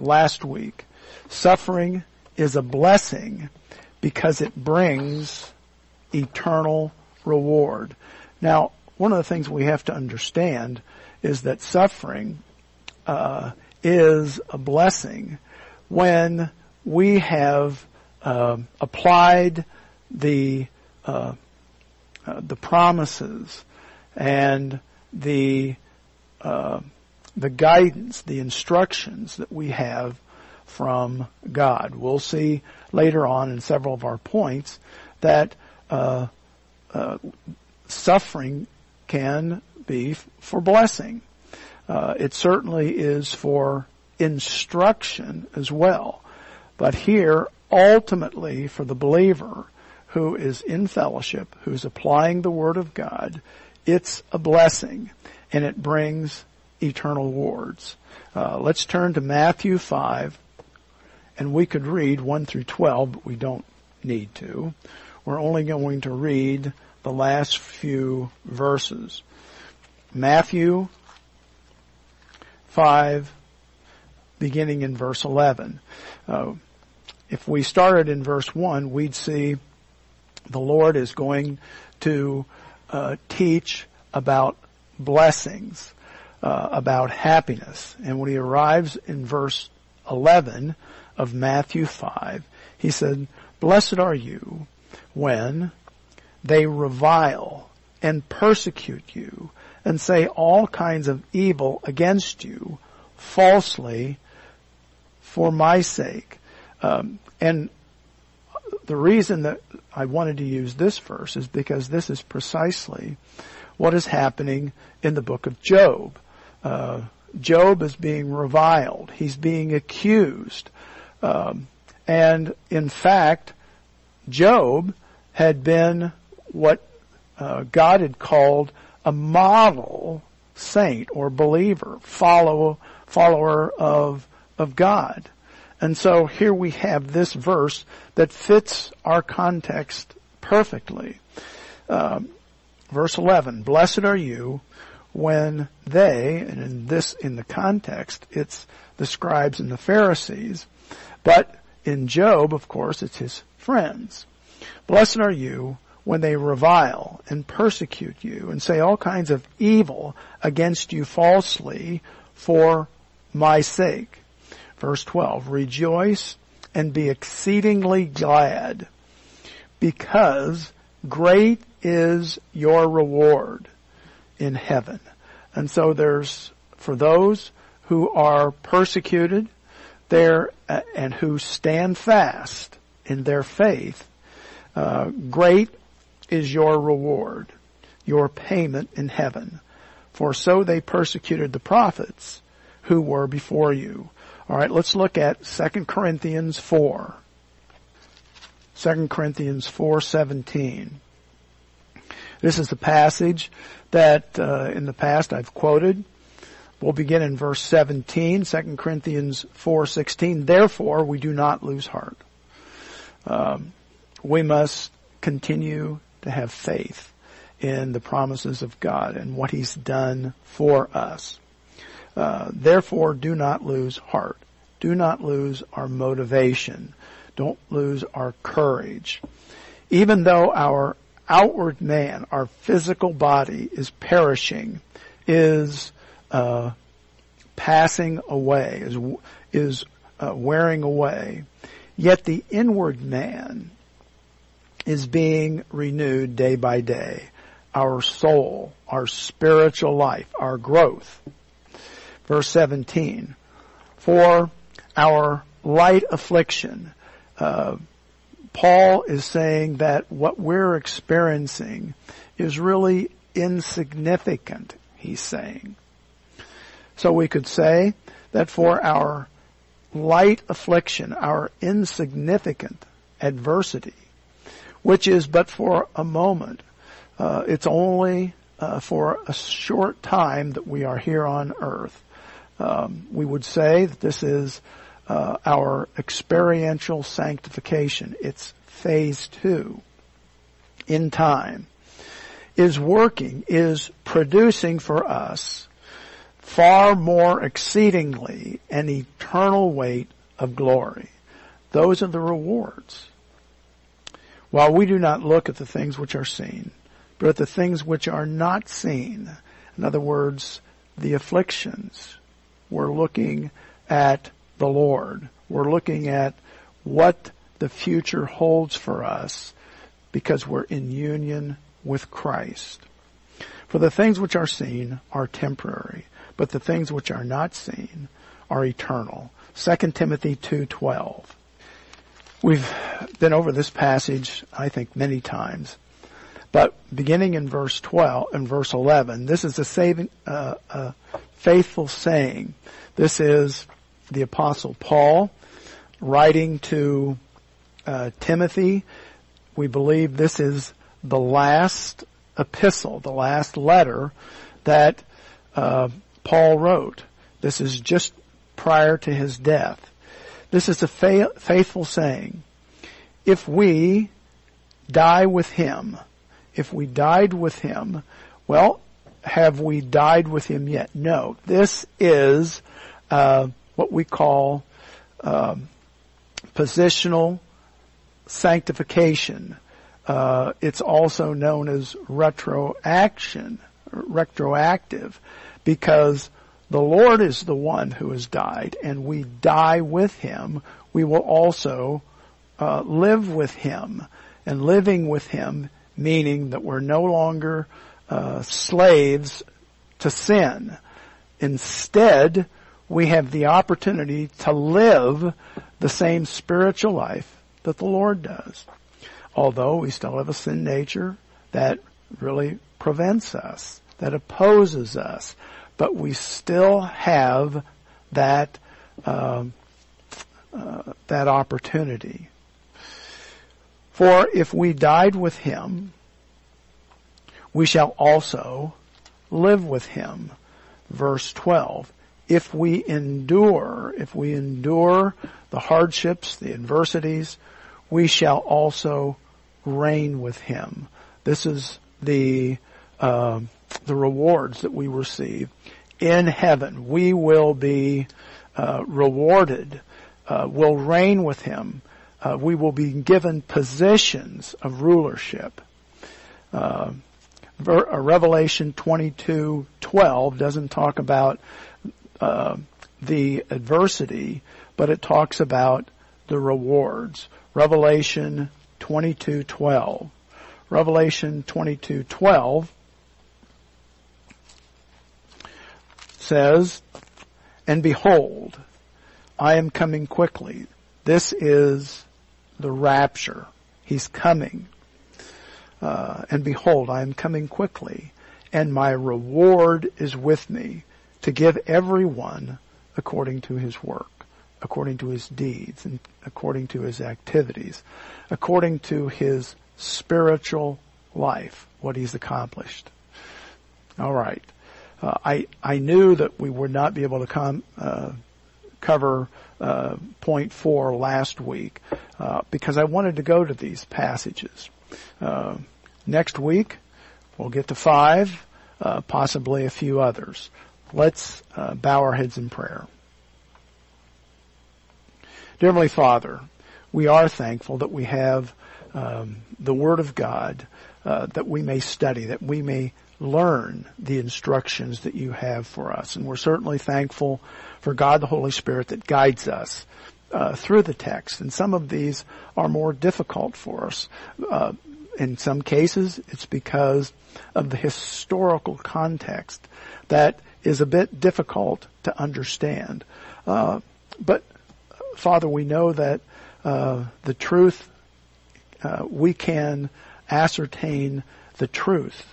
last week. Suffering is a blessing because it brings eternal reward. Now, one of the things we have to understand is that suffering uh, is a blessing when we have uh, applied the uh, uh the promises and the uh, the guidance, the instructions that we have from God. We'll see later on in several of our points that uh, uh, suffering can be for blessing. Uh, it certainly is for instruction as well. But here, ultimately, for the believer who is in fellowship, who's applying the Word of God, it's a blessing and it brings eternal rewards. Uh, let's turn to Matthew 5 and we could read 1 through 12, but we don't need to. We're only going to read the last few verses. Matthew 5, beginning in verse 11. Uh, if we started in verse 1, we'd see the Lord is going to uh, teach about blessings, uh, about happiness. And when he arrives in verse 11 of Matthew 5, he said, Blessed are you when they revile and persecute you and say all kinds of evil against you falsely for my sake. Um, and the reason that I wanted to use this verse is because this is precisely what is happening in the book of Job. Uh, Job is being reviled. He's being accused. Um, and in fact, Job had been what uh, God had called a model saint or believer, follow, follower of, of God. And so here we have this verse that fits our context perfectly. Um, verse 11, blessed are you when they, and in this, in the context, it's the scribes and the Pharisees, but in Job, of course, it's his friends. Blessed are you when they revile and persecute you and say all kinds of evil against you falsely for my sake. Verse 12, rejoice and be exceedingly glad because great is your reward in heaven. And so there's, for those who are persecuted there uh, and who stand fast in their faith, uh, great is your reward, your payment in heaven. For so they persecuted the prophets who were before you. Alright, let's look at 2 Corinthians 4. 2 Corinthians 4:17. This is the passage that uh, in the past I've quoted. We'll begin in verse 17, 2 Corinthians 4:16. Therefore, we do not lose heart. Um, we must continue to have faith in the promises of God and what He's done for us. Uh, therefore, do not lose heart. Do not lose our motivation. Don't lose our courage. Even though our outward man, our physical body is perishing, is uh, passing away, is is uh, wearing away, yet the inward man is being renewed day by day. Our soul, our spiritual life, our growth. Verse 17, for our light affliction, uh, Paul is saying that what we're experiencing is really insignificant, he's saying. So we could say that for our light affliction, our insignificant adversity, which is but for a moment. Uh, it's only uh, for a short time that we are here on earth. Um, we would say that this is uh, our experiential sanctification. It's phase two in time. Is working, is producing for us far more exceedingly an eternal weight of glory. Those are the rewards. While we do not look at the things which are seen, but at the things which are not seen. In other words, the afflictions. We're looking at the Lord. We're looking at what the future holds for us because we're in union with Christ. For the things which are seen are temporary, but the things which are not seen are eternal. 2 Timothy 2:12. We've been over this passage, I think, many times. But beginning in verse 12 and verse 11, this is a saving, uh, a faithful saying. This is the apostle Paul writing to uh, Timothy. We believe this is the last epistle, the last letter that uh, Paul wrote. This is just prior to his death. This is a fa- faithful saying. If we die with him, if we died with him, well, have we died with him yet? No. This is uh, what we call um, positional sanctification. Uh, it's also known as retroaction, retroactive, because the Lord is the one who has died, and we die with Him. We will also uh, live with Him, and living with Him meaning that we're no longer uh, slaves to sin. Instead, we have the opportunity to live the same spiritual life that the Lord does. Although we still have a sin nature that really prevents us, that opposes us, but we still have that um, uh, that opportunity. For if we died with him, we shall also live with him. Verse 12. If we endure, if we endure the hardships, the adversities, we shall also reign with him. This is the uh, the rewards that we receive in heaven. We will be uh, rewarded. Uh, we'll reign with him. Uh, we will be given positions of rulership. Uh, uh, Revelation 22:12 doesn't talk about uh, the adversity, but it talks about the rewards. Revelation 22:12. Revelation 22:12 says, "And behold, I am coming quickly." This is the rapture. He's coming. Uh, and behold, I am coming quickly, and my reward is with me to give everyone according to his work, according to his deeds, and according to his activities, according to his spiritual life, what he's accomplished. All right. Uh, I I knew that we would not be able to com, uh, cover uh, point four last week uh, because I wanted to go to these passages. Uh, next week, we'll get to five, uh, possibly a few others. Let's uh, bow our heads in prayer. Dear Heavenly Father, we are thankful that we have um, the Word of God uh, that we may study, that we may learn the instructions that you have for us. And we're certainly thankful for God the Holy Spirit that guides us uh, through the text. And some of these are more difficult for us. Uh, in some cases, it's because of the historical context that is a bit difficult to understand. Uh, but Father, we know that uh, the truth, uh, we can ascertain the truth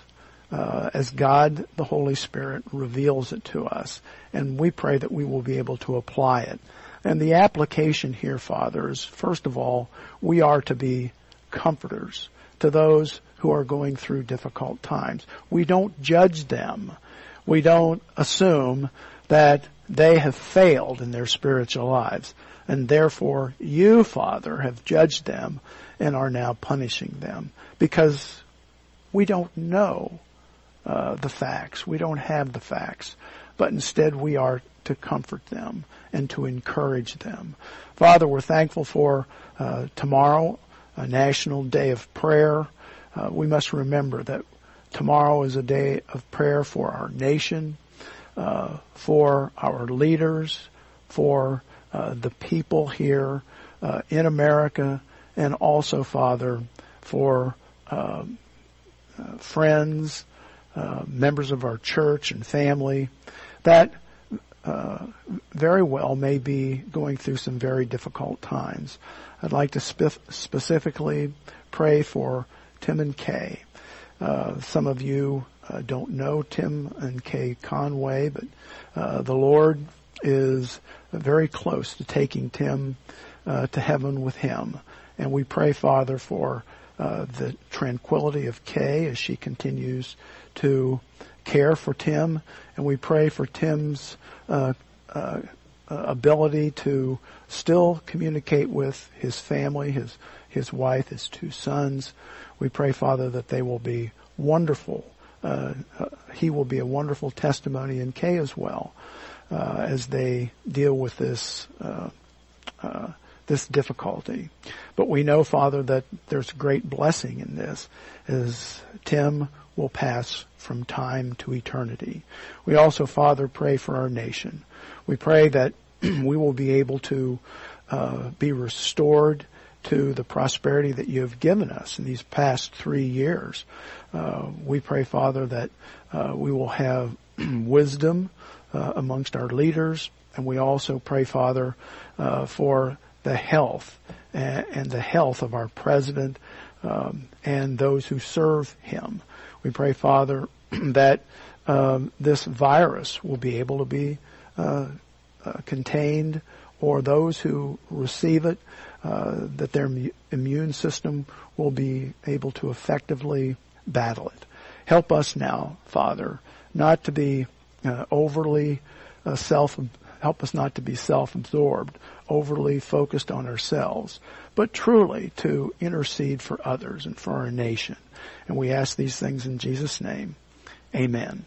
uh, as God, the Holy Spirit, reveals it to us. And we pray that we will be able to apply it. And the application here, Father, is first of all, we are to be comforters to those who are going through difficult times. We don't judge them. We don't assume that they have failed in their spiritual lives. And therefore, you, Father, have judged them and are now punishing them because we don't know uh, the facts. We don't have the facts. But instead, we are to comfort them and to encourage them. Father, we're thankful for uh, tomorrow, a national day of prayer. Uh, we must remember that tomorrow is a day of prayer for our nation, uh, for our leaders, for uh, the people here uh, in America, and also, Father, for um, uh, friends, members of our church and family that uh, very well may be going through some very difficult times. I'd like to spe- specifically pray for Tim and Kay. Uh, some of you uh, don't know Tim and Kay Conway, but uh, the Lord is very close to taking Tim uh, to heaven with him. And we pray, Father, for uh, the tranquility of Kay as she continues to care for Tim. And we pray for Tim's uh, uh, ability to still communicate with his family, his his wife, his two sons. We pray, Father, that they will be wonderful. Uh, uh, he will be a wonderful testimony in Kay as well uh, as they deal with this uh, uh, this difficulty. But we know, Father, that there's great blessing in this, as Tim will pass from time to eternity. We also, Father, pray for our nation. We pray that we will be able to uh, be restored to the prosperity that you have given us in these past three years. Uh, we pray, Father, that uh, we will have wisdom uh, amongst our leaders, and we also pray, Father, uh, for the health and, and, the health of our president um, and those who serve him. We pray, Father, that um, this virus will be able to be uh, uh, contained, or those who receive it, uh, that their immune system will be able to effectively battle it. Help us now, Father, not to be uh, overly uh, self help us not to be self-absorbed, overly focused on ourselves, but truly to intercede for others and for our nation. And we ask these things in Jesus' name. Amen.